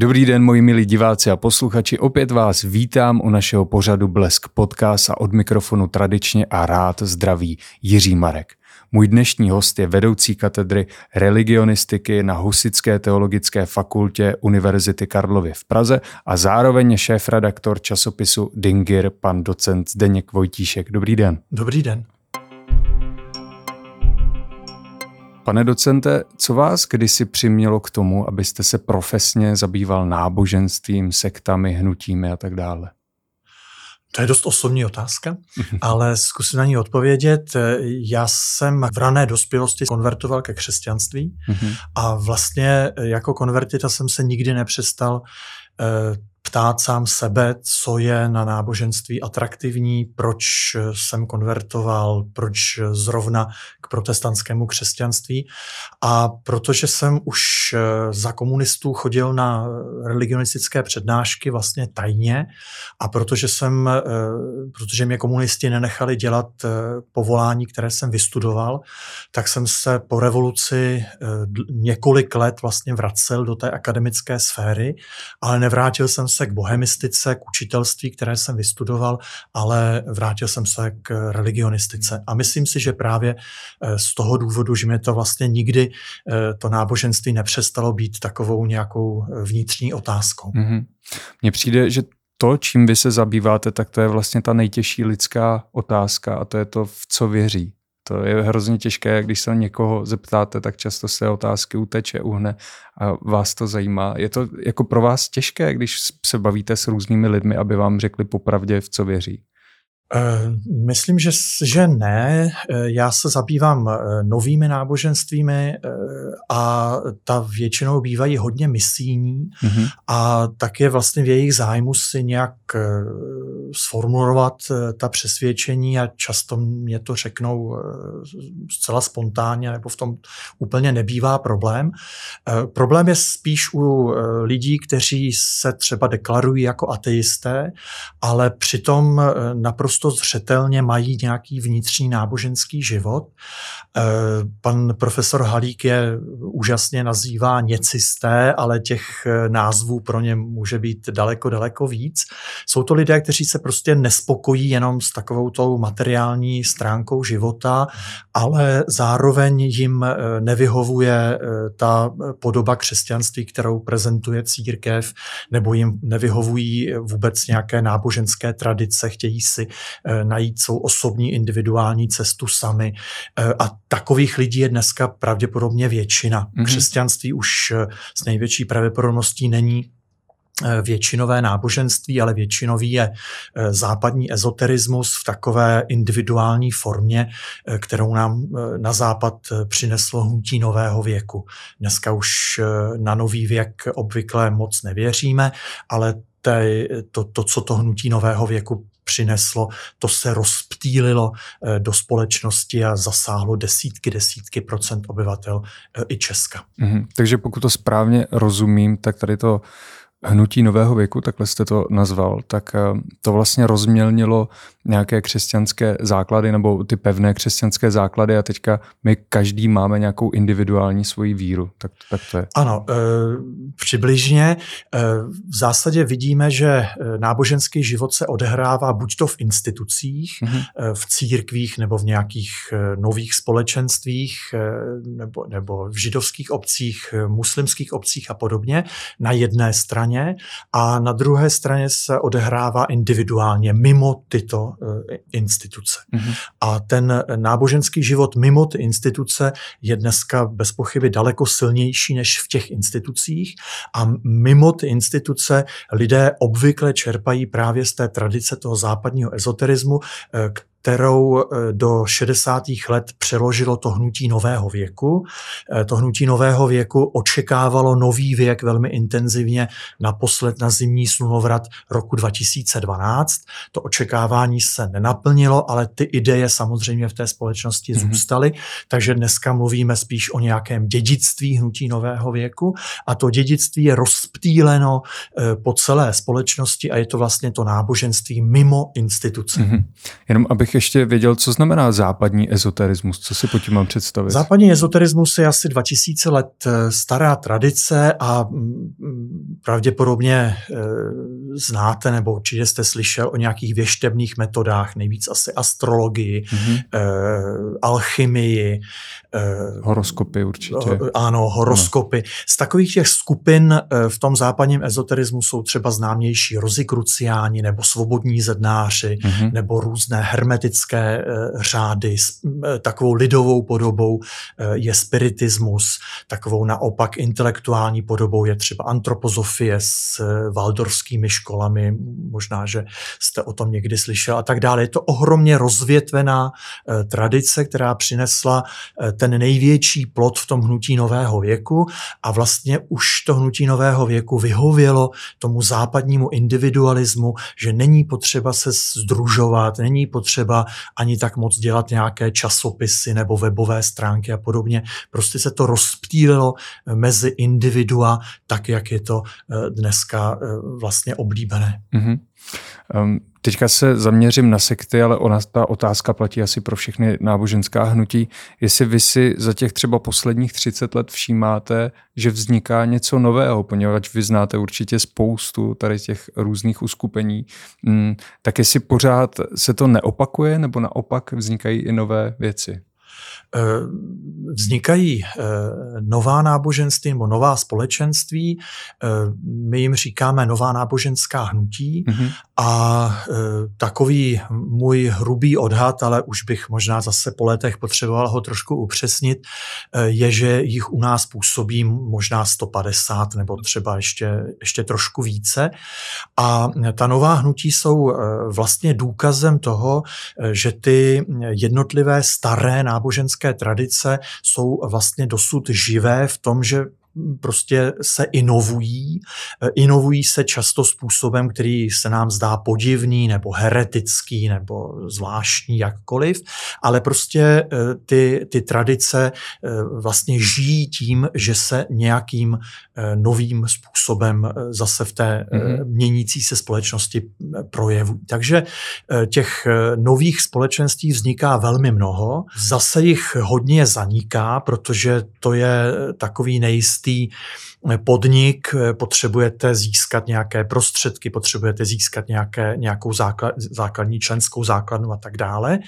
Dobrý den, moji milí diváci a posluchači. Opět vás vítám u našeho pořadu Blesk Podcast a od mikrofonu tradičně a rád zdraví Jiří Marek. Můj dnešní host je vedoucí katedry religionistiky na Husické teologické fakultě Univerzity Karlovy v Praze a zároveň šéf-redaktor časopisu Dingir, pan docent Zdeněk Vojtíšek. Dobrý den. Dobrý den. Pane docente, co vás kdysi přimělo k tomu, abyste se profesně zabýval náboženstvím, sektami, hnutími a tak dále? To je dost osobní otázka, ale zkusím na ní odpovědět. Já jsem v rané dospělosti konvertoval ke křesťanství mhm. a vlastně jako konvertita jsem se nikdy nepřestal eh, ptát sám sebe, co je na náboženství atraktivní, proč jsem konvertoval, proč zrovna k protestantskému křesťanství. A protože jsem už eh, za komunistů chodil na religionistické přednášky vlastně tajně a protože jsem, eh, protože mě komunisti nenechali dělat eh, povolání, které jsem vystudoval, tak jsem se po revoluci několik let vlastně vracel do té akademické sféry, ale nevrátil jsem se k bohemistice, k učitelství, které jsem vystudoval, ale vrátil jsem se k religionistice. A myslím si, že právě eh, z toho důvodu, že mě to vlastně nikdy eh, to náboženství nepřestalo být takovou nějakou vnitřní otázkou. Mm-hmm. Mně přijde, že to, čím vy se zabýváte, tak to je vlastně ta nejtěžší lidská otázka a to je to, v co věří. To je hrozně těžké, když se někoho zeptáte, tak často se otázky uteče, uhne a vás to zajímá. Je to jako pro vás těžké, když se bavíte s různými lidmi, aby vám řekli popravdě, v co věří? Eh, myslím, že, že ne. Eh, já se zabývám eh, novými náboženstvími a ta většinou bývají hodně misijní mm-hmm. a tak je vlastně v jejich zájmu si nějak sformulovat ta přesvědčení a často mě to řeknou zcela spontánně nebo v tom úplně nebývá problém. Problém je spíš u lidí, kteří se třeba deklarují jako ateisté, ale přitom naprosto naprosto zřetelně mají nějaký vnitřní náboženský život. Eh, pan profesor Halík je úžasně nazývá něcisté, ale těch eh, názvů pro ně může být daleko, daleko víc. Jsou to lidé, kteří se prostě nespokojí jenom s takovou tou materiální stránkou života, ale zároveň jim eh, nevyhovuje ta podoba křesťanství, kterou prezentuje církev, nebo jim nevyhovují vůbec nějaké náboženské tradice, chtějí si najít svou osobní individuální cestu sami. Eh, a takových lidí je dneska pravděpodobně většina. Mm-hmm. Křesťanství už eh, s největší pravděpodobností není většinové náboženství, ale většinový je západní ezoterismus v takové individuální formě, kterou nám na západ přineslo hnutí nového věku. Dneska už na nový věk obvykle moc nevěříme, ale to, to, co to hnutí nového věku přineslo, to se rozptýlilo eh, do společnosti a zasáhlo desítky, desítky procent obyvatel eh, i Česka. Mm-hmm. Takže pokud to správně rozumím, tak tady to hnutí nového věku, takhle jste to nazval, tak eh, to vlastně rozmělnilo nějaké křesťanské základy nebo ty pevné křesťanské základy a teďka my každý máme nějakou individuální svoji víru. Tak, tak to je. Ano, e, přibližně. E, v zásadě vidíme, že náboženský život se odehrává buď to v institucích, mm-hmm. v církvích nebo v nějakých nových společenstvích nebo, nebo v židovských obcích, muslimských obcích a podobně na jedné straně a na druhé straně se odehrává individuálně mimo tyto eh, instituce. Mm-hmm. A ten náboženský život mimo ty instituce je dneska bez pochyby daleko silnější než v těch institucích a mimo ty instituce lidé obvykle čerpají právě z té tradice toho západního ezoterismu, eh, kterou eh, do 60. let přeložilo to hnutí nového věku. Eh, to hnutí nového věku očekávalo nový věk velmi intenzivně naposled na zimní slunovrat roku 2012. To očekávání se nenaplnilo, ale ty ideje samozřejmě v té společnosti mm-hmm. zůstaly, takže dneska mluvíme spíš o nějakém dědictví hnutí nového věku a to dědictví je rozptýleno eh, po celé společnosti a je to vlastně to náboženství mimo instituce. Mm-hmm. Jenom abych abych ještě věděl, co znamená západní ezoterismus, co si pod tím mám představit. Západní ezoterismus je asi 2000 let eh, stará tradice a mm, mm, pravděpodobně eh, znáte nebo určitě jste slyšel o nějakých věštebných metodách, nejvíc asi astrologii, mm-hmm. alchymii. Horoskopy určitě. Ano, horoskopy. Ano. Z takových těch skupin v tom západním ezoterismu jsou třeba známější rozikruciáni nebo svobodní zednáři mm-hmm. nebo různé hermetické řády. Takovou lidovou podobou je spiritismus, takovou naopak intelektuální podobou je třeba antropozofie s valdorskými školami, možná, že jste o tom někdy slyšel a tak dále. Je to ohromně rozvětvená eh, tradice, která přinesla eh, ten největší plot v tom hnutí nového věku a vlastně už to hnutí nového věku vyhovělo tomu západnímu individualismu, že není potřeba se združovat, není potřeba ani tak moc dělat nějaké časopisy nebo webové stránky a podobně. Prostě se to rozptýlilo eh, mezi individua, tak jak je to dneska vlastně oblíbené. Mm-hmm. Um, teďka se zaměřím na sekty, ale ona, ta otázka platí asi pro všechny náboženská hnutí. Jestli vy si za těch třeba posledních 30 let všímáte, že vzniká něco nového, poněvadž vy znáte určitě spoustu tady těch různých uskupení, mm, tak jestli pořád se to neopakuje, nebo naopak vznikají i nové věci? Eh, vznikají eh, nová náboženství nebo nová společenství, eh, my jim říkáme nová náboženská hnutí mm-hmm. a takový můj hrubý odhad, ale už bych možná zase po letech potřeboval ho trošku upřesnit, je, že jich u nás působí možná 150 nebo třeba ještě, ještě trošku více. A ta nová hnutí jsou vlastně důkazem toho, že ty jednotlivé staré náboženské náboženské tradice jsou vlastně dosud živé v tom, že prostě se inovují. E, inovují se často způsobem, který se nám zdá podivný nebo heretický nebo zvláštní jakkoliv, ale prostě e, ty, ty tradice e, vlastně žijí tím, že se nějakým novým způsobem zase v té mm-hmm. měnící se společnosti projevují. Takže těch nových společenství vzniká velmi mnoho. Zase jich hodně zaniká, protože to je takový nejistý jistý podnik, potřebujete získat nějaké prostředky, potřebujete získat nějaké, nějakou základ, základní členskou základnu a tak dále.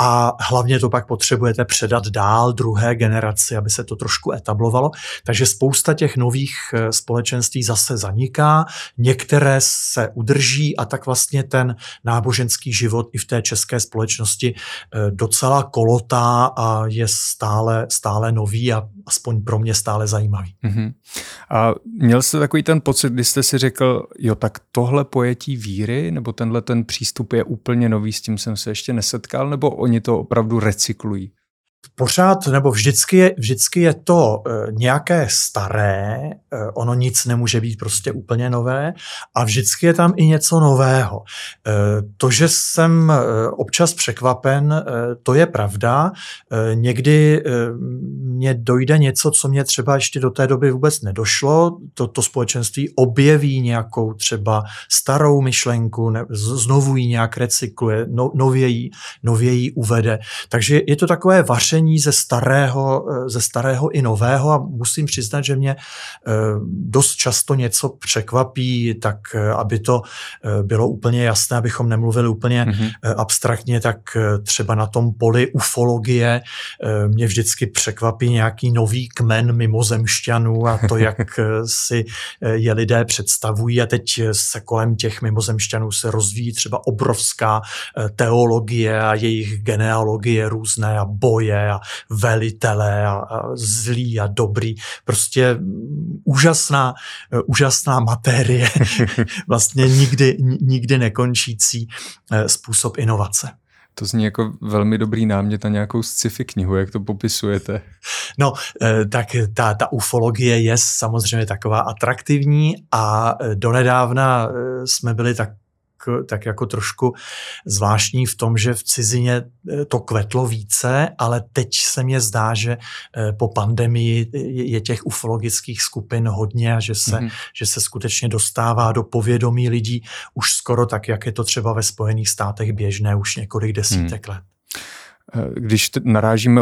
A hlavně to pak potřebujete předat dál druhé generaci, aby se to trošku etablovalo. Takže spousta těch nových eh, společenství zase zaniká, některé se udrží a tak vlastně ten náboženský život i v té české společnosti eh, docela kolotá a je stále, stále nový a aspoň pro mě stále zajímavý. Mm-hmm. A měl jste takový ten pocit, kdy jste si řekl, jo, tak tohle pojetí víry, nebo tenhle ten přístup je úplně nový, s tím jsem se ještě nesetkal, nebo oni to opravdu recyklují? Pořád nebo vždycky je, vždycky je to e, nějaké staré, e, ono nic nemůže být prostě úplně nové a vždycky je tam i něco nového. E, to, že jsem e, občas překvapen, e, to je pravda. E, někdy e, mně dojde něco, co mě třeba ještě do té doby vůbec nedošlo. To, to společenství objeví nějakou třeba starou myšlenku, ne, znovu ji nějak recykluje, no, nově, ji, nově ji uvede. Takže je to takové vaření smíšení ze starého, eh, ze starého i nového a musím přiznat, že mě eh, dost často něco překvapí, tak eh, aby to bylo úplně jasné, abychom nemluvili úplně mm-hmm. abstraktně, tak třeba na tom poli ufologie mě vždycky překvapí nějaký nový kmen mimozemšťanů a to, jak si je lidé představují a teď se kolem těch mimozemšťanů se rozvíjí třeba obrovská teologie a jejich genealogie různé a boje a velitelé a, a zlí a dobrý. Prostě úžasná, úžasná matérie, vlastně nikdy, nikdy nekončící eh, způsob inovace. To zní jako velmi dobrý námět na nějakou sci-fi knihu, jak to popisujete. No, eh, tak ta, ta ufologie je samozřejmě taková atraktivní a eh, donedávna jsme byli tak tak jako trošku zvláštní v tom, že v cizině to kvetlo více, ale teď se mně zdá, že po pandemii je těch ufologických skupin hodně a že se, mm-hmm. že se skutečně dostává do povědomí lidí už skoro tak, jak je to třeba ve Spojených státech běžné už několik desítek mm. let. Když narážíme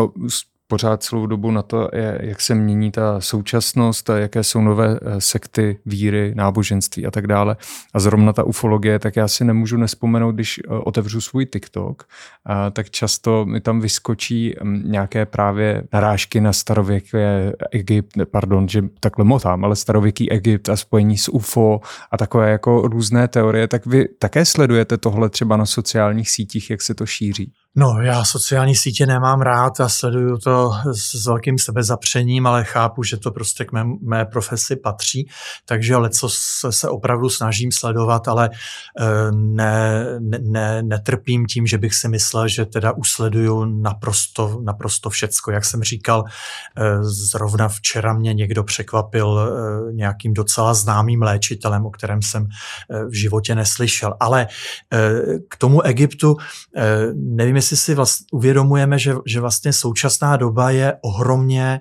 pořád celou dobu na to, jak se mění ta současnost, jaké jsou nové eh, sekty, víry, náboženství a tak dále. A zrovna ta ufologie, tak já si nemůžu nespomenout, když eh, otevřu svůj TikTok, tak často mi tam vyskočí mm, nějaké právě narážky na starověké Egypt, pardon, že takhle motám, ale starověký Egypt a spojení s UFO a takové jako různé teorie, tak vy také sledujete tohle třeba na sociálních sítích, jak se to šíří? No, já sociální sítě nemám rád a sleduju to s velkým sebezapřením, ale chápu, že to prostě k mé, mé profesi patří, takže leco se, se opravdu snažím sledovat, ale eh, ne, ne, netrpím tím, že bych si myslel, že teda usleduju naprosto, naprosto všecko. Jak jsem říkal, eh, zrovna včera mě někdo překvapil eh, nějakým docela známým léčitelem, o kterém jsem v životě neslyšel. Ale k tomu Egyptu, nevím, jestli si vlast, uvědomujeme, že, že vlastně současná doba je ohromně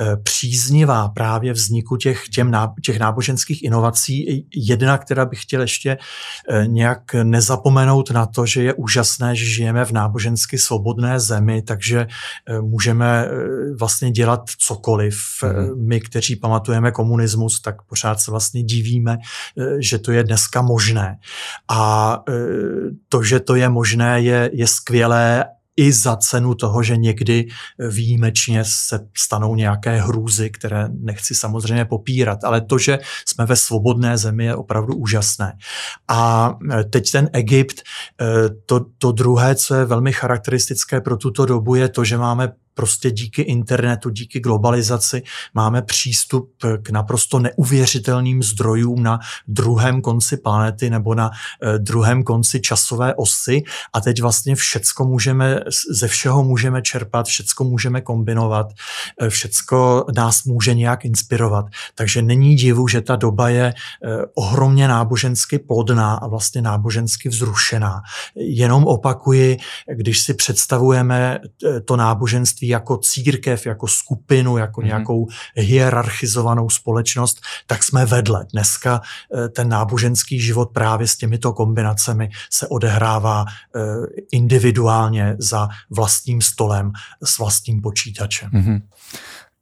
e, příznivá právě vzniku těch, těm ná, těch náboženských inovací. Jedna, která bych chtěl ještě e, nějak nezapomenout na to, že je úžasné, že žijeme v nábožensky svobodné zemi, takže e, můžeme e, vlastně dělat cokoliv. Mm. My, kteří pamatujeme komunismus, tak pořád se vlastně divíme, e, že to je dneska možné. A e, to, že to je možné, je, je skvělé skvělé i za cenu toho, že někdy výjimečně se stanou nějaké hrůzy, které nechci samozřejmě popírat, ale to, že jsme ve svobodné zemi, je opravdu úžasné. A e, teď ten Egypt, e, to, to druhé, co je velmi charakteristické pro tuto dobu, je to, že máme prostě díky internetu, díky globalizaci máme přístup k naprosto neuvěřitelným zdrojům na druhém konci planety nebo na eh, druhém konci časové osy a teď vlastně všecko můžeme, ze všeho můžeme čerpat, všecko můžeme kombinovat, eh, všecko nás může nějak inspirovat. Takže není divu, že ta doba je eh, ohromně nábožensky plodná a vlastně nábožensky vzrušená. Jenom opakuji, když si představujeme to náboženství jako církev, jako skupinu, jako mm-hmm. nějakou hierarchizovanou společnost, tak jsme vedle. Dneska eh, ten náboženský život právě s těmito kombinacemi se odehrává eh, individuálně za vlastním stolem s vlastním počítačem. Mm-hmm.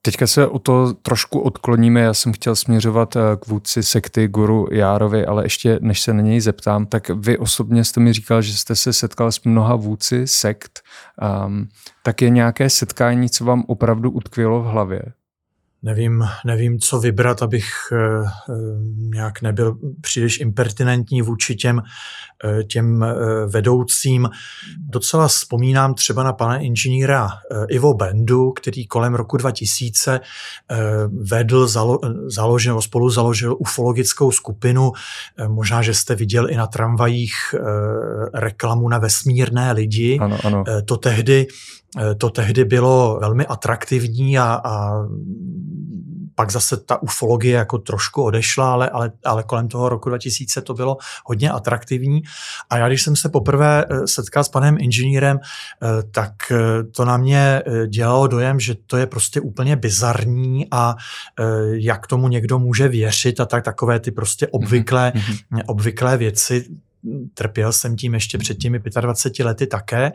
Teďka se o to trošku odkloníme. Já jsem chtěl směřovat eh, k vůdci sekty Guru Járovi, ale ještě než se na něj zeptám, tak vy osobně jste mi říkal, že jste se setkal s mnoha vůdci sekt. Um, tak je nějaké setkání, co vám opravdu utkvělo v hlavě? nevím, nevím, co vybrat, abych eh, nějak nebyl příliš impertinentní vůči těm, těm vedoucím. Docela vzpomínám třeba na pana inženýra Ivo Bendu, který kolem roku 2000 vedl, zalo, založil, spolu založil ufologickou skupinu. Možná, že jste viděl i na tramvajích reklamu na vesmírné lidi. Ano, ano. To tehdy to tehdy bylo velmi atraktivní a, a pak zase ta ufologie jako trošku odešla, ale, ale, ale kolem toho roku 2000 to bylo hodně atraktivní. A já, když jsem se poprvé eh, setkal s panem inženýrem, eh, tak eh, to na mě dělalo dojem, že to je prostě úplně bizarní a jak tomu někdo může věřit a tak takové ty prostě mhm, obvyklé, mm-hmm. obvyklé věci, trpěl jsem tím ještě před těmi 25 lety také.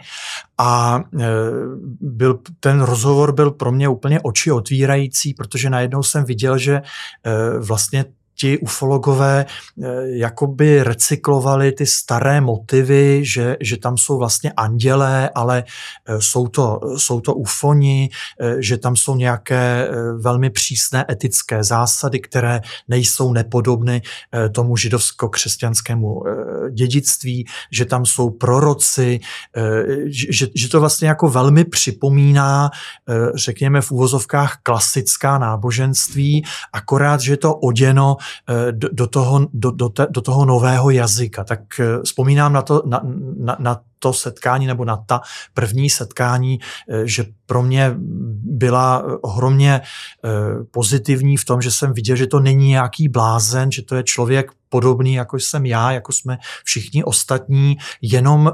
A e, byl, ten rozhovor byl pro mě úplně oči otvírající, protože najednou jsem viděl, že e, vlastně ti ufologové eh, jakoby recyklovali ty staré motivy, že, že tam jsou vlastně andělé, ale eh, jsou to, jsou to ufoni, eh, že tam jsou nějaké velmi přísné etické zásady, které nejsou nepodobny tomu židovsko-křesťanskému dědictví, že tam jsou proroci, že, že to vlastně jako velmi připomíná, řekněme v úvozovkách, klasická náboženství, akorát, že je to oděno do, do, toho, do, do, te, do toho nového jazyka. Tak vzpomínám na to, na, na, na to setkání nebo na ta první setkání, že pro mě byla ohromně pozitivní v tom, že jsem viděl, že to není nějaký blázen, že to je člověk podobný, jako jsem já, jako jsme všichni ostatní, jenom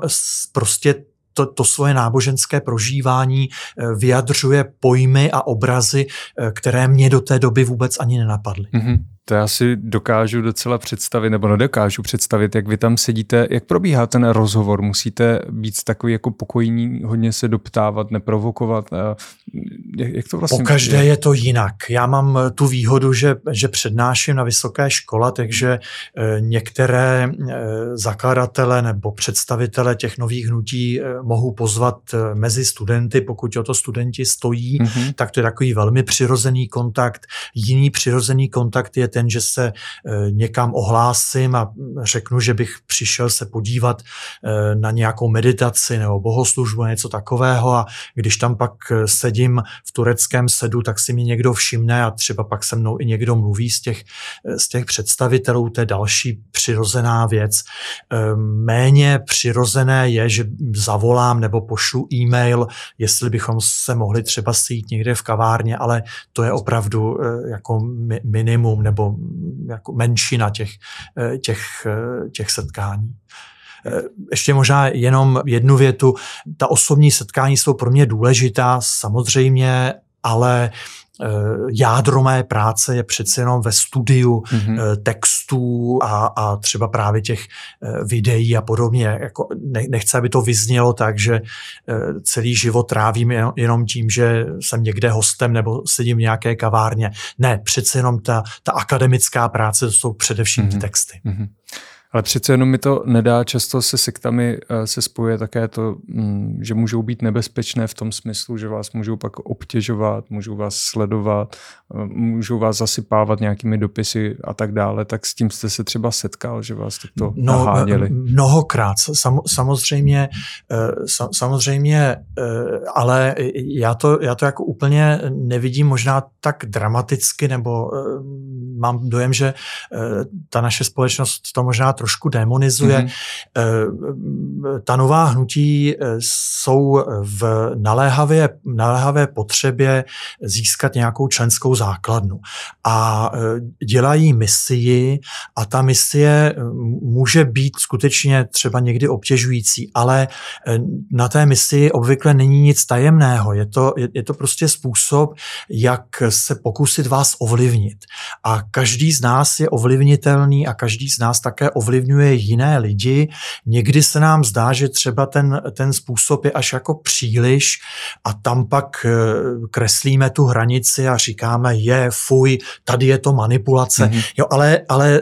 prostě to, to svoje náboženské prožívání eh, vyjadřuje pojmy a obrazy, eh, které mě do té doby vůbec ani nenapadly. Mm-hmm. To já si dokážu docela představit, nebo nedokážu představit, jak vy tam sedíte, jak probíhá ten rozhovor. Musíte být takový jako pokojní, hodně se doptávat, neprovokovat. Jak to vlastně Po každé je? to jinak. Já mám tu výhodu, že, že přednáším na vysoké škole, takže eh, některé eh, zakladatele nebo představitele těch nových hnutí eh, mohu pozvat mezi studenty, pokud o to studenti stojí, mm-hmm. tak to je takový velmi přirozený kontakt. Jiný přirozený kontakt je ten, že se eh, někam ohlásím a řeknu, že bych přišel se podívat eh, na nějakou meditaci nebo bohoslužbu, něco takového a když tam pak eh, sedím v tureckém sedu, tak si mi někdo všimne a třeba pak se mnou i někdo mluví z těch, z těch představitelů, to je další přirozená věc. Méně přirozené je, že zavolám nebo pošlu e-mail, jestli bychom se mohli třeba sejít někde v kavárně, ale to je opravdu jako minimum nebo jako menšina těch, eh, těch, eh, těch setkání. Eh, ještě možná jenom jednu větu. Ta osobní setkání jsou pro mě důležitá, samozřejmě, ale jádro mé práce je přece jenom ve studiu mm-hmm. textů a, a třeba právě těch eh, videí a podobně. Jako nechci, aby to vyznělo tak, že celý život trávím jenom tím, že jsem někde hostem nebo sedím v nějaké kavárně. Ne, přece jenom ta, ta akademická práce to jsou především mm-hmm. ty texty. Mm-hmm. Ale přece jenom mi to nedá, často se sektami eh, se spojuje také to, mm, že můžou být nebezpečné v tom smyslu, že vás můžou pak obtěžovat, můžou vás sledovat, eh, můžou vás zasypávat nějakými dopisy a tak dále. Tak s tím jste se třeba setkal, že vás to no, naháděli? Mnohokrát, sam, samozřejmě, eh, samozřejmě, ale já to, já to jako úplně nevidím možná tak dramaticky, nebo mám dojem, že ta naše společnost to možná trošku demonizuje. Mm-hmm. Ta nová hnutí eh, jsou v naléhavé, naléhavé potřebě získat nějakou členskou základnu a eh, dělají misii a ta misie může být skutečně třeba někdy obtěžující, ale na té misi obvykle není nic tajemného. Je to, je, je to prostě způsob, jak se pokusit vás ovlivnit. A každý z nás je ovlivnitelný a každý z nás také ovlivnitelný ovlivňuje jiné lidi. Někdy se nám zdá, že třeba ten, ten způsob je až jako příliš a tam pak eh, kreslíme tu hranici a říkáme, je, fuj, tady je to manipulace. Mm-hmm. Jo, ale, ale eh,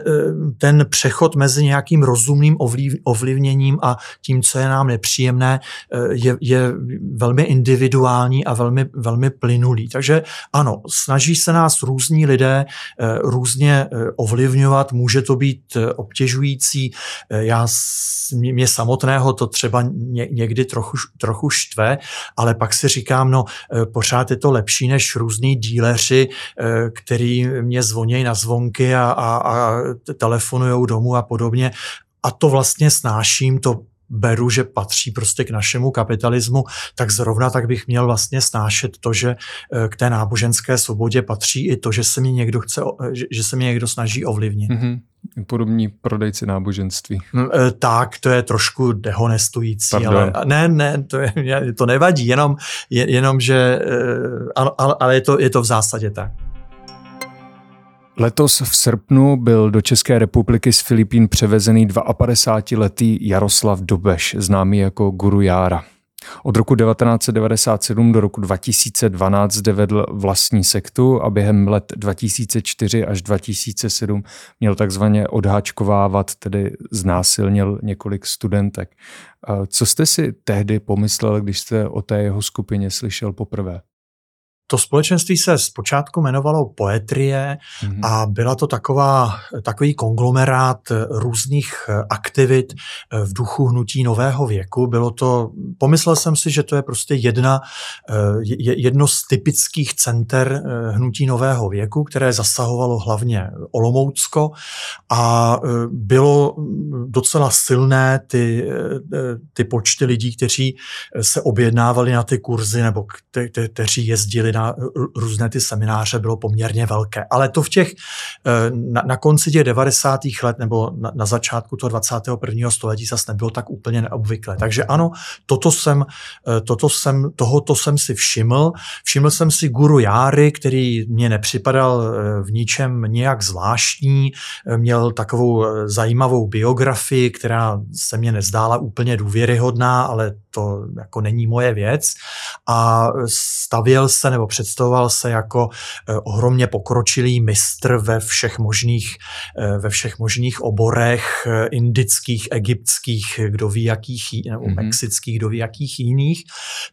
ten přechod mezi nějakým rozumným ovlivněním a tím, co je nám nepříjemné, eh, je, je velmi individuální a velmi, velmi plynulý. Takže ano, snaží se nás různí lidé různě ovlivňovat, může to být obtěžující, frustrující. Eh, já, mě samotného to třeba někdy trochu, trochu štve, ale pak si říkám, no eh, pořád je to lepší než různý díleři, eh, který mě zvonějí na zvonky a, a, a telefonují domů a podobně. A to vlastně snáším, to beru, že patří prostě k našemu kapitalismu, tak zrovna tak bych měl vlastně snášet to, že k té náboženské svobodě patří i to, že se mě někdo chce, že se mě někdo snaží ovlivnit. Mm-hmm podobní prodejci náboženství. Mm, e, tak, to je trošku dehonestující, Pardon. ale ne, ne, to, je, to nevadí, jenom, jenom že, ale, ale je, to, je to v zásadě tak. Letos v srpnu byl do České republiky z Filipín převezený 52-letý Jaroslav Dobeš, známý jako Guru Jára. Od roku 1997 do roku 2012 zde vedl vlastní sektu a během let 2004 až 2007 měl takzvaně odháčkovávat, tedy znásilnil několik studentek. Co jste si tehdy pomyslel, když jste o té jeho skupině slyšel poprvé? To společenství se zpočátku jmenovalo Poetrie mm-hmm. a byla to taková, takový konglomerát různých aktivit v duchu hnutí nového věku. Bylo to, pomyslel jsem si, že to je prostě jedna, jedno z typických center hnutí nového věku, které zasahovalo hlavně Olomoucko a bylo docela silné ty, ty počty lidí, kteří se objednávali na ty kurzy nebo kte, kte, kteří jezdili na různé ty semináře, bylo poměrně velké. Ale to v těch, eh, na, na konci těch 90. let nebo na, na začátku toho 21. století zase nebylo tak úplně neobvyklé. Takže ano, toto jsem, eh, toto jsem, tohoto jsem si všiml. Všiml jsem si guru Járy, který mě nepřipadal eh, v ničem nějak zvláštní, měl takovou zajímavou biografii, která se mně nezdála úplně důvěryhodná, ale to jako není moje věc. A stavěl se nebo představoval se jako eh, ohromně pokročilý mistr ve všech možných, eh, ve všech možných oborech, eh, indických, egyptských, kdo ví jakých, nebo mm-hmm. mexických, kdo ví jakých jiných.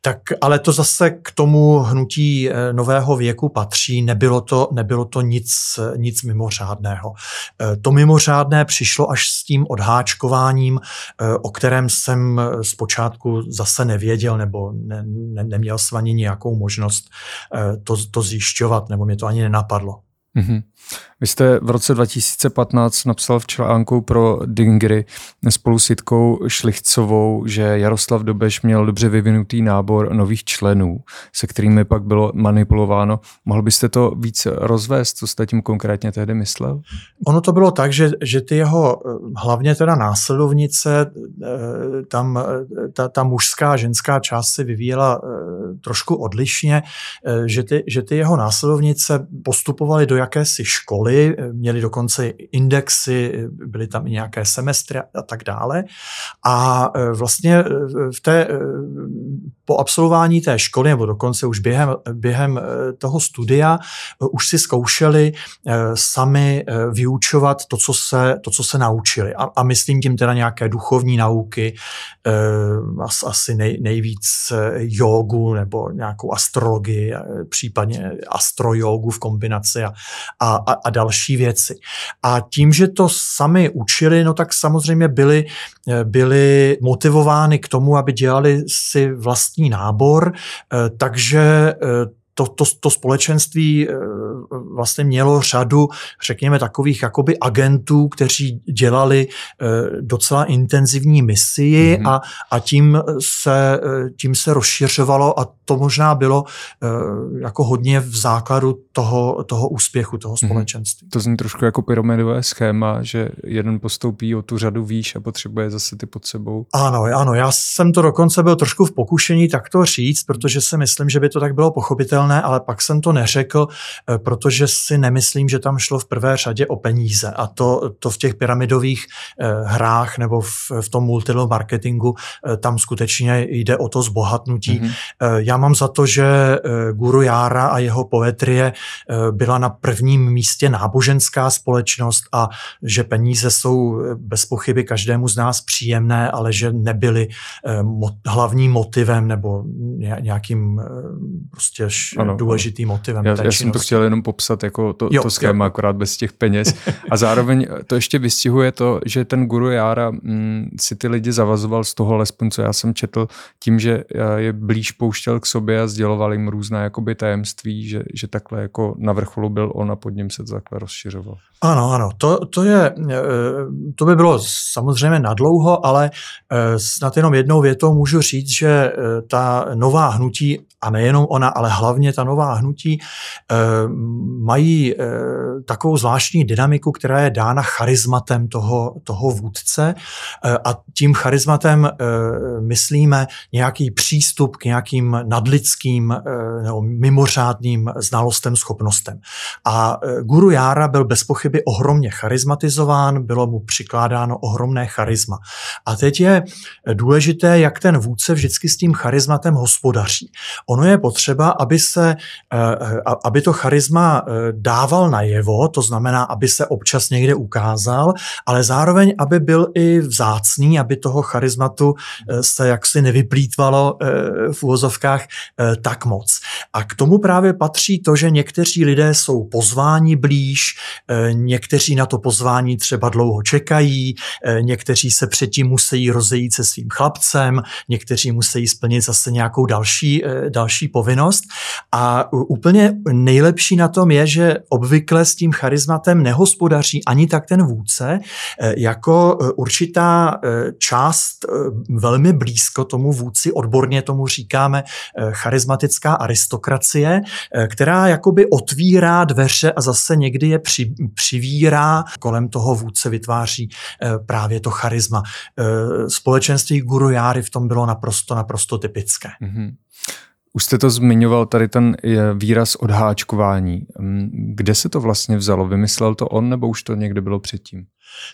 Tak, ale to zase k tomu hnutí nového věku patří, nebylo to, nebylo to nic, nic mimořádného. To mimořádné přišlo až s tím odháčkováním, o kterém jsem zpočátku zase nevěděl nebo ne, ne, neměl jsem ani nějakou možnost eh, to, to zjišťovat, nebo mě to ani nenapadlo. Mm-hmm. Vy jste v roce 2015 napsal v článku pro Dingry spolu s Jitkou Šlichcovou, že Jaroslav Dobeš měl dobře vyvinutý nábor nových členů, se kterými pak bylo manipulováno. Mohl byste to víc rozvést, co jste tím konkrétně tehdy myslel? Ono to bylo tak, že, že ty jeho hlavně teda následovnice, eh, tam eh, ta, ta mužská ženská část se vyvíjela eh, trošku odlišně, že ty, že ty jeho následovnice postupovaly do jakési školy, měli dokonce indexy, byly tam i nějaké semestry a tak dále. A e, vlastně e, v té, e, po absolvování té školy, nebo dokonce už během, během toho studia, už si zkoušeli sami vyučovat to, co se, to, co se naučili. A, a myslím tím teda nějaké duchovní nauky, asi nej, nejvíc jogu nebo nějakou astrologii, případně astrojogu v kombinaci a, a, a, další věci. A tím, že to sami učili, no tak samozřejmě byli, eh, byli motivovány k tomu, aby dělali si vlastní nábor, eh, takže eh, to, to, to společenství eh, vlastně mělo řadu, řekněme, takových jakoby agentů, kteří dělali eh, docela intenzivní misii mm-hmm. a, a tím, se, eh, tím se rozšiřovalo a to možná bylo jako hodně v základu toho, toho úspěchu, toho mhm. společenství. Mm-hmm. To zní trošku jako pyramidové schéma, že jeden postoupí o tu řadu výš a potřebuje zase ty pod sebou. Ano, ano, já jsem to dokonce byl trošku v pokušení tak to říct, protože si myslím, že by to tak bylo pochopitelné pochopitelné, ale pak jsem to neřekl, eh, protože si nemyslím, že tam šlo v prvé řadě o peníze. A to, to v těch pyramidových eh, hrách nebo v, v tom multilevel marketingu eh, tam skutečně jde o to zbohatnutí. Mm-hmm. Já mám za to, že Guru Jára a jeho poetrie byla na prvním místě náboženská společnost a že peníze jsou bez pochyby každému z nás příjemné, ale že nebyly hlavním motivem nebo nějakým prostě ano, důležitým motivem. Já, já jsem to chtěl jenom popsat jako to, jo, to schéma, jo. akorát bez těch peněz. A zároveň to ještě vystihuje to, že ten guru Jára mm, si ty lidi zavazoval z toho, alespoň co já jsem četl, tím, že je blíž pouštěl k sobě a sděloval jim různá jakoby tajemství, že, že takhle jako na vrcholu byl on a pod ním se to takhle rozšiřoval. Ano, ano, to, to, je, eh, to by bylo samozřejmě nadlouho, ale eh, snad jenom jednou větou můžu říct, že eh, ta nová hnutí, a nejenom ona, ale hlavně ta nová hnutí, mají takovou zvláštní dynamiku, která je dána charizmatem toho, toho vůdce a tím charizmatem myslíme nějaký přístup k nějakým nadlidským nebo mimořádným znalostem, schopnostem. A Guru Jára byl bez pochyby by ohromně charizmatizován, bylo mu přikládáno ohromné charisma. A teď je důležité, jak ten vůdce vždycky s tím charizmatem hospodaří. Ono je potřeba, aby se, aby to charisma dával najevo, to znamená, aby se občas někde ukázal, ale zároveň, aby byl i vzácný, aby toho charizmatu se jaksi nevyplýtvalo v úvozovkách tak moc. A k tomu právě patří to, že někteří lidé jsou pozváni blíž, někteří na to pozvání třeba dlouho čekají, někteří se předtím musí rozejít se svým chlapcem, někteří musí splnit zase nějakou další, eh, další povinnost. A úplně nejlepší na tom je, že obvykle s tím charizmatem nehospodaří ani tak ten vůdce, eh, jako eh, určitá část velmi blízko tomu vůdci, odborně tomu říkáme charismatická aristokracie, která jakoby otvírá dveře a zase někdy je při, přivírá, kolem toho vůdce vytváří právě to charisma. Společenství guru járy v tom bylo naprosto, naprosto typické. Mm-hmm. Už jste to zmiňoval, tady ten výraz odháčkování. Mm, kde se to vlastně vzalo? Vymyslel to on, nebo už to někde bylo předtím?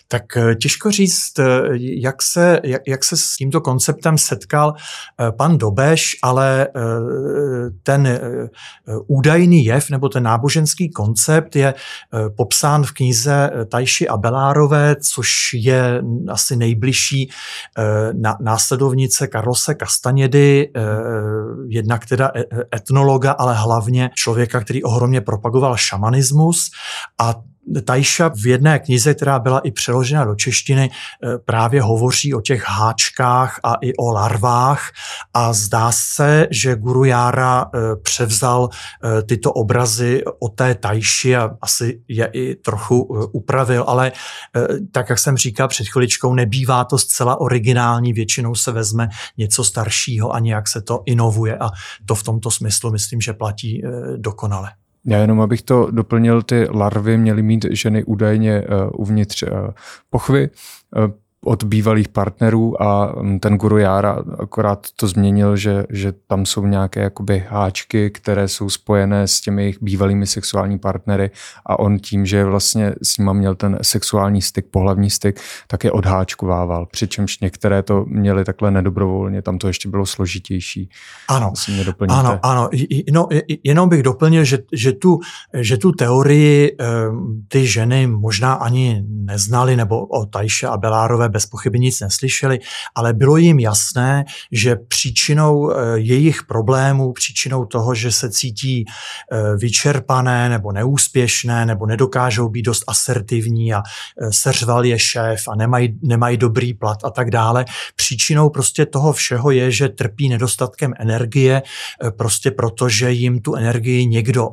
Tak eh, těžko říct, eh, jak se, jak, jak se s tímto konceptem setkal eh, pan Dobeš, ale ten údajný jev nebo ten náboženský koncept je popsán v knize Tajši Abelárové, což je asi nejbližší následovnice Karlose Kastanědy, jednak teda etnologa, ale hlavně člověka, který ohromně propagoval šamanismus. A Tajša v jedné knize, která byla i přeložena do češtiny, eh, právě hovoří o těch háčkách a i o larvách a zdá se, že Guru Jára eh, převzal eh, tyto obrazy o té Tajši a asi je i trochu upravil, ale tak, jak jsem říkal před chviličkou, nebývá to zcela originální, většinou se vezme něco staršího a nějak se to inovuje a to v tomto smyslu myslím, že platí dokonale. Já jenom abych to doplnil, ty larvy měly mít ženy údajně uh, uvnitř uh, pochvy. Od bývalých partnerů a mm, ten guru Jára akorát to změnil, že, že tam jsou nějaké jakoby háčky, které jsou spojené s těmi jejich bývalými sexuální partnery a on tím, že vlastně s nima měl ten sexuální styk, pohlavní styk, tak je odháčkovával. Přičemž některé to měly takhle nedobrovolně, tam to ještě bylo složitější. Ano, ano, ano. No, jenom bych doplnil, že, že, tu, že tu teorii ehm, ty ženy možná ani neznali, nebo o Tajše a Belárové bez pochyby nic neslyšeli, ale bylo jim jasné, že příčinou eh, jejich problémů, příčinou toho, že se cítí eh, vyčerpané nebo neúspěšné nebo nedokážou být dost asertivní a eh, seřval je šéf a nemají, nemají dobrý plat a tak dále. Příčinou prostě toho všeho je, že trpí nedostatkem energie, prostě proto, že jim tu energii někdo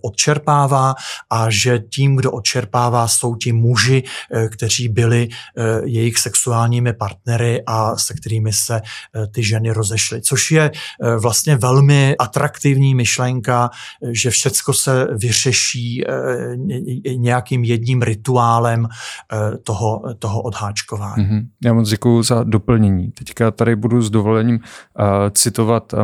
odčerpává a že tím, kdo odčerpává, jsou ti muži, kteří byli jejich sexuálními partnery a se kterými se eh, ty ženy rozešly. Což je eh, vlastně velmi atraktivní myšlenka, že všecko se vyřeší eh, nějakým jedním rituálem toho, toho odháčkování. Mm-hmm. Já moc děkuji za doplnění. Teďka tady budu s dovolením citovat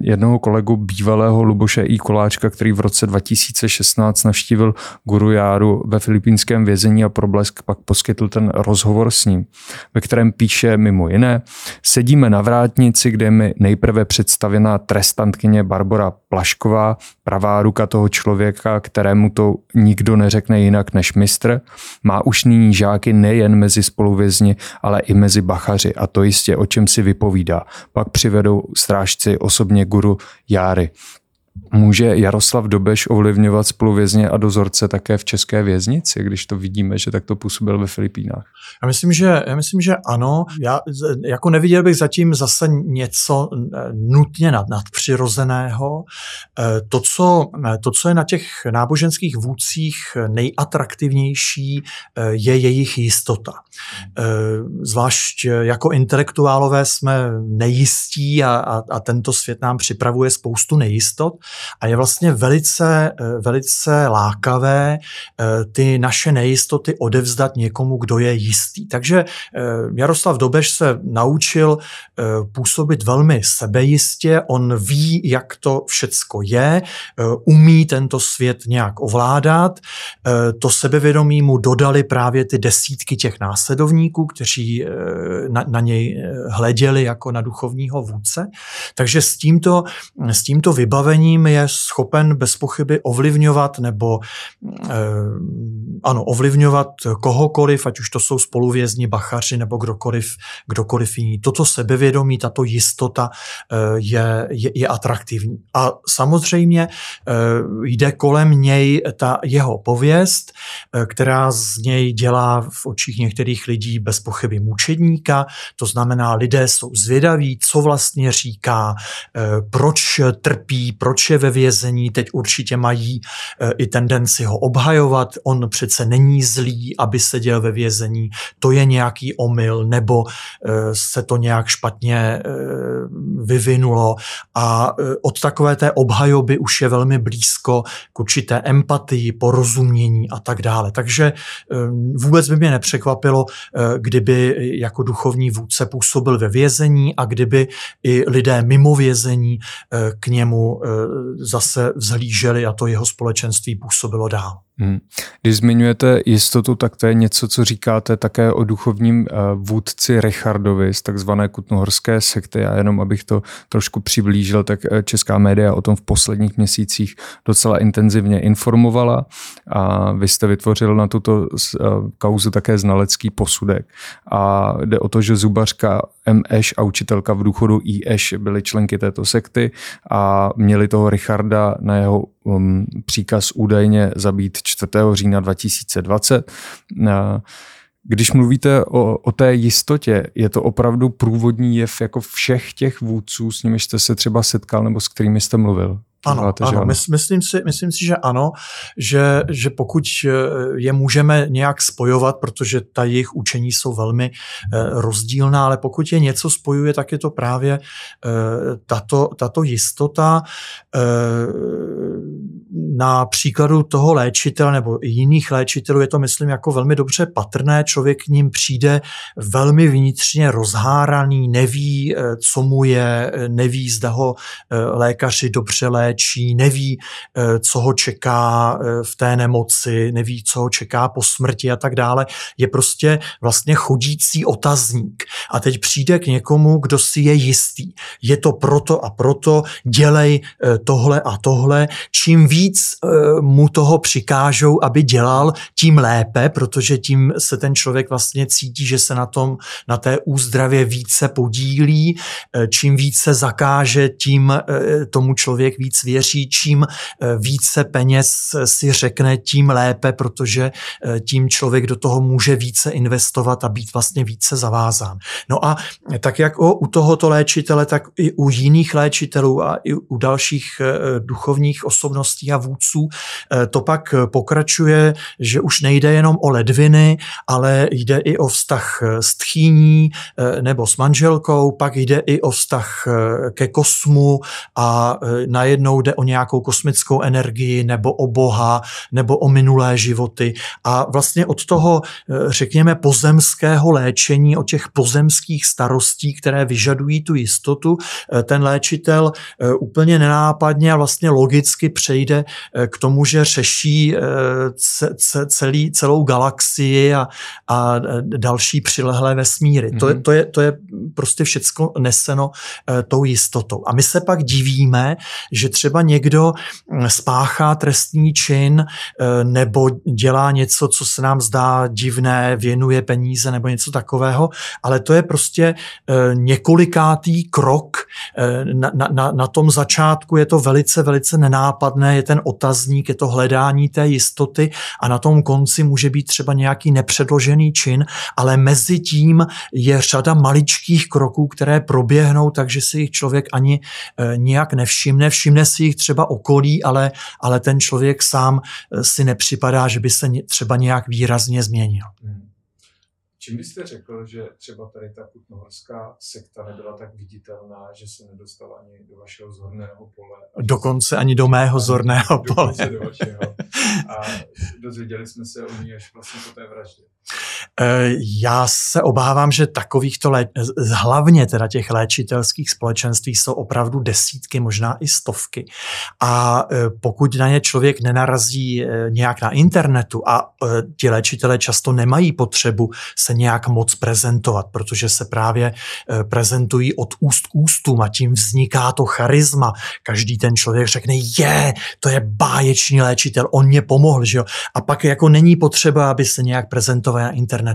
jednoho kolegu bývalého Luboše I. Koláčka, který v roce 2016 navštívil Guru Járu ve filipínském vězení a problesk pak poskytl ten rozhovor s ním ve kterém píše mimo jiné, sedíme na vrátnici, kde je mi nejprve představená trestantkyně Barbara Plašková, pravá ruka toho člověka, kterému to nikdo neřekne jinak než mistr, má už nyní žáky nejen mezi spoluvězni, ale i mezi bachaři a to jistě o čem si vypovídá. Pak přivedou strážci osobně guru Járy. Může Jaroslav Dobeš ovlivňovat spoluvězně a dozorce také v české věznici, když to vidíme, že takto působil ve Filipínách? Já myslím, že, já myslím, že ano. Já jako neviděl bych zatím zase něco eh, nutně nad, nadpřirozeného. Eh, to co, eh, to, co je na těch náboženských vůdcích nejatraktivnější, je jejich jistota. Zvlášť jako intelektuálové jsme nejistí a, a, a tento svět nám připravuje spoustu nejistot A je vlastně velice, velice lákavé ty naše nejistoty odevzdat někomu, kdo je jistý. Takže Jaroslav Dobeš se naučil působit velmi sebejistě, on ví, jak to všecko je, umí tento svět nějak ovládat, to sebevědomí mu dodali právě ty desítky těch následovníků, kteří na, na něj hleděli jako na duchovního vůdce. Takže s tímto, s tímto vybavením je schopen bez pochyby ovlivňovat nebo eh, ano, ovlivňovat kohokoliv, ať už to jsou spoluvězni, bachaři nebo kdokoliv, kdokoliv jiný. Toto sebevědomí, tato jistota eh, je, je, je atraktivní. A samozřejmě eh, jde kolem něj ta jeho pověst, eh, která z něj dělá v očích některých lidí bez pochyby mučedníka, to znamená, lidé jsou zvědaví, co vlastně říká, proč trpí, proč je ve vězení, teď určitě mají i tendenci ho obhajovat, on přece není zlý, aby seděl ve vězení, to je nějaký omyl, nebo eh, se to nějak špatně eh, vyvinulo. A eh, od takové té obhajoby už je velmi blízko k určité empatii, porozumění a tak dále. Takže vůbec by mě nepřekvapilo, kdyby jako duchovní vůdce působil ve vězení a kdyby i lidé mimo vězení k němu zase vzhlíželi a to jeho společenství působilo dál. Hmm. Když zmiňujete jistotu, tak to je něco, co říkáte také o duchovním eh, vůdci Richardovi z takzvané kutnohorské sekty. A jenom abych to trošku přiblížil, tak eh, česká média o tom v posledních měsících docela intenzivně informovala a vy jste vytvořil na tuto eh, kauzu také znalecký posudek. A jde o to, že zubařka M. Eš a učitelka v důchodu I. Eš byly členky této sekty a měli toho Richarda na jeho um, příkaz údajně zabít 4. října 2020. Když mluvíte o, o té jistotě, je to opravdu průvodní jev jako všech těch vůdců, s nimi jste se třeba setkal nebo s kterými jste mluvil? Ano, Máte, ano. ano. Myslím, si, myslím si, že ano, že, že pokud eh, je můžeme nějak spojovat, protože ta jejich učení jsou velmi eh, rozdílná, ale pokud je něco spojuje, tak je to právě eh, tato, tato jistota na příkladu toho léčitele nebo jiných léčitelů je to, myslím, jako velmi dobře patrné. Člověk k ním přijde velmi vnitřně rozháraný, neví, co mu je, neví, zda ho lékaři dobře léčí, neví, eh, co ho čeká eh, v té nemoci, neví, co ho čeká po smrti a tak dále. Je prostě vlastně chodící otazník. A teď přijde k někomu, kdo si je jistý. Je to proto a proto, dělej eh, tohle a tohle. Čím víc mu toho přikážou, aby dělal, tím lépe, protože tím se ten člověk vlastně cítí, že se na tom, na té úzdravě více podílí. Čím více zakáže, tím tomu člověk víc věří, čím eh, více peněz si řekne, tím lépe, protože eh, tím člověk do toho může více investovat a být vlastně více zavázán. No a tak jak o, u tohoto léčitele, tak i u jiných léčitelů a i u dalších eh, duchovních osobností a vůdců to pak pokračuje, že už nejde jenom o ledviny, ale jde i o vztah s tchýní nebo s manželkou, pak jde i o vztah ke kosmu a najednou jde o nějakou kosmickou energii nebo o Boha nebo o minulé životy. A vlastně od toho, eh, řekněme, pozemského léčení, o těch pozemských starostí, které vyžadují tu jistotu, eh, ten léčitel eh, úplně nenápadně a vlastně logicky přejde k tomu, že řeší celý, celou galaxii a, a další přilehlé vesmíry. Mm-hmm. To, je, mhm. to, je, to je prostě všecko neseno tou jistotou. A my se pak divíme, že třeba někdo mm, spáchá trestní čin eh, nebo dělá něco, co se nám zdá divné, věnuje peníze nebo něco takového, ale to je prostě eh, několikátý krok. Eh, na, na, na tom začátku je to velice, velice nenápadné, je ten otazník, je to hledání té jistoty a na tom konci může být třeba nějaký nepředložený čin, ale mezi tím je řada maličkých kroků, které proběhnou, takže si jich člověk ani nijak nevšimne. Všimne si jich třeba okolí, ale, ale ten člověk sám eh, si nepřipadá, že by se třeba nějak výrazně změnil. Čím byste řekl, že třeba tady ta kutnohorská sekta nebyla tak viditelná, že se nedostala ani do vašeho zorného pole? Dokonce ani do mého zorného pole. do vašeho. A dozvěděli jsme se o ní až vlastně po té vraždě. Eh, já se obávám, že takovýchto, lé... hlavně teda těch léčitelských společenství jsou opravdu desítky, možná i stovky. A eh, pokud na ně člověk nenarazí eh, nějak na internetu a ti léčitelé často nemají potřebu se nějak moc prezentovat, protože se právě prezentují od úst k ústům a tím vzniká to charisma. Každý ten člověk řekne, je, to je báječný léčitel, on mě pomohl, že jo? A pak jako není potřeba, aby se nějak prezentoval na internetu.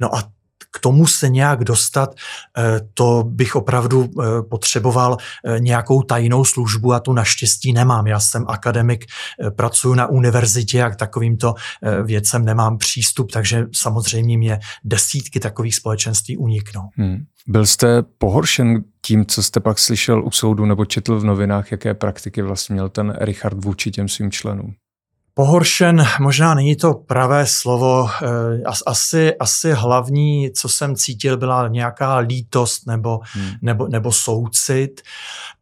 No a k tomu se nějak dostat, eh, to bych opravdu eh, potřeboval eh, nějakou tajnou službu a tu naštěstí nemám. Já jsem akademik, pracuji na univerzitě a k takovýmto věcem nemám přístup, takže samozřejmě mě desítky takových společenství uniknou. Hmm. Byl jste pohoršen tím, co jste pak slyšel u soudu nebo četl v novinách, jaké praktiky vlastně měl ten Richard vůči těm svým členům? Pohoršen možná není to pravé slovo. Eh, asi, asi hlavní, co jsem cítil, byla nějaká lítost nebo, hmm. nebo, nebo soucit.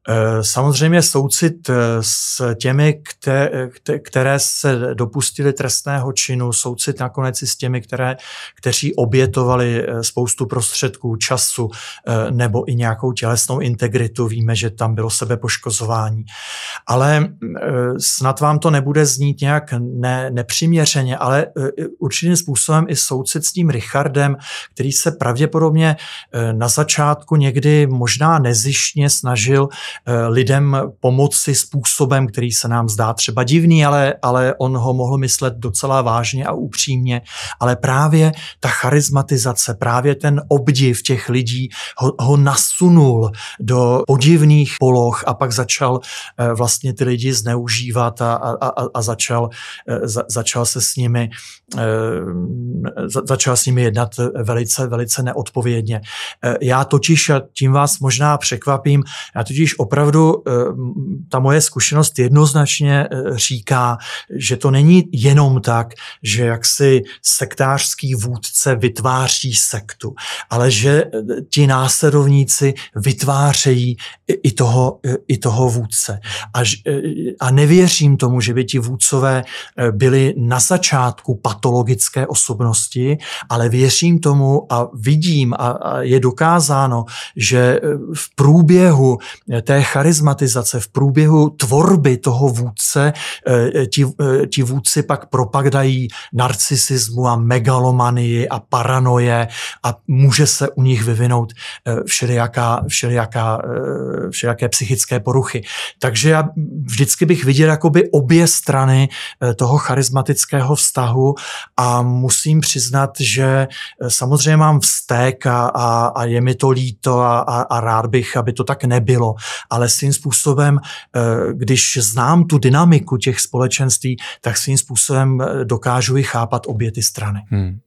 Eh, samozřejmě soucit eh, s těmi, které se dopustili trestného činu, soucit nakonec i s těmi, které, kteří obětovali eh, spoustu prostředků, času nebo i nějakou tělesnou integritu. Víme, že tam bylo sebepoškozování. Ale snad vám to nebude znít nějak ne, nepřiměřeně, ale určitým způsobem i soucit s tím Richardem, který se pravděpodobně na začátku někdy možná nezištně snažil lidem pomoci způsobem, který se nám zdá třeba divný, ale, ale on ho mohl myslet docela vážně a upřímně. Ale právě ta charizmatizace, právě ten obdiv těch lidí ho, ho nasunul do podivných poloh a pak začal eh, vlastně ty lidi zneužívat a, a, a, a začal, eh, za, začal se s nimi začal s nimi jednat velice, velice neodpovědně. Já totiž, a tím vás možná překvapím, já totiž opravdu eh, ta moje zkušenost jednoznačně eh, říká, že to není jenom tak, že jaksi sektářský vůdce vytváří sektu, ale že eh, ti následovníci vytvářejí i toho, i toho vůdce. A, a nevěřím tomu, že by ti vůdcové byli na začátku patologické osobnosti, ale věřím tomu a vidím a, a je dokázáno, že v průběhu té charizmatizace, v průběhu tvorby toho vůdce, eh, ti, eh, ti vůdci pak propagdají narcisismu a megalomanii a paranoje a může se u nich vyvinout eh, všelijaká, všelijaká, všelijaké psychické poruchy. Takže já vždycky bych viděl jakoby obě strany toho charismatického vztahu a musím přiznat, že samozřejmě mám vztek a, a, a je mi to líto a, a, a rád bych, aby to tak nebylo, ale svým způsobem, eh, když znám tu dynamiku těch společenství, tak svým způsobem eh, dokážu i chápat obě ty strany. Hmm.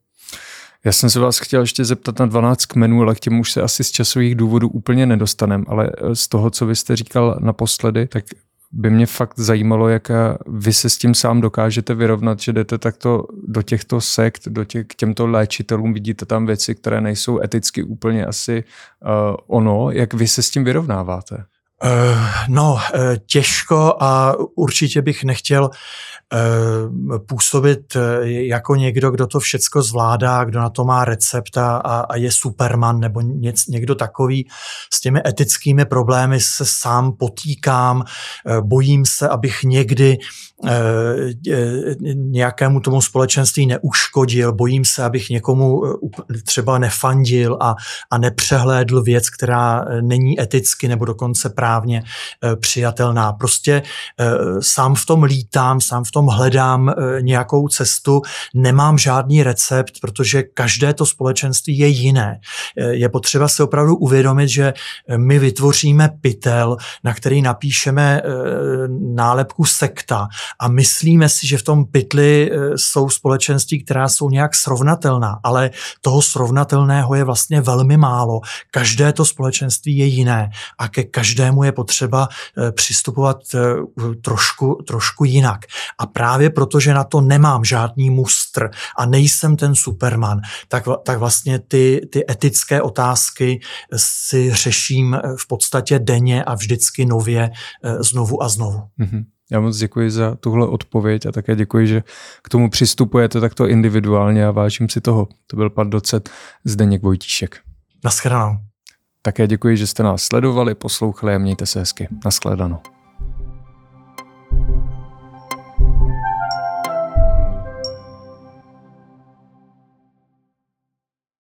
Já jsem se vás chtěl ještě zeptat na 12 kmenů, ale k těm už se asi z časových důvodů úplně nedostanem, ale eh, z toho, co vy jste říkal naposledy, tak by mě fakt zajímalo, jak vy se s tím sám dokážete vyrovnat, že jdete takto do těchto sekt, do těch, k těmto léčitelům, vidíte tam věci, které nejsou eticky úplně asi uh, ono. Jak vy se s tím vyrovnáváte? Uh, no, uh, těžko a určitě bych nechtěl Eh, působit eh, jako někdo, kdo to všecko zvládá, kdo na to má recept a, je superman nebo někdo takový. S těmi etickými problémy se sám potýkám, eh, bojím se, abych někdy nějakému tomu společenství neuškodil, bojím se, abych někomu třeba nefandil a, a nepřehlédl věc, která není eticky nebo dokonce právně přijatelná. Prostě sám v tom lítám, sám v tom hledám eh, nějakou cestu, nemám žádný recept, protože každé to společenství je jiné. Eh, je potřeba si opravdu uvědomit, že eh, my vytvoříme pytel, na který napíšeme nálepku sekta a myslíme si, že v tom pytli jsou společenství, která jsou nějak srovnatelná, ale toho srovnatelného je vlastně velmi málo. Každé to společenství je jiné a ke každému je potřeba přistupovat trošku, trošku jinak. A právě protože na to nemám žádný mustr a nejsem ten superman, tak, tak vlastně ty, ty etické otázky si řeším v podstatě denně a vždycky nově znovu a znovu. Mm-hmm. Já moc děkuji za tuhle odpověď a také děkuji, že k tomu přistupujete takto individuálně a vážím si toho. To byl pan docet Zdeněk Vojtíšek. Naschledanou. Také děkuji, že jste nás sledovali, poslouchali a mějte se hezky. Naschledanou.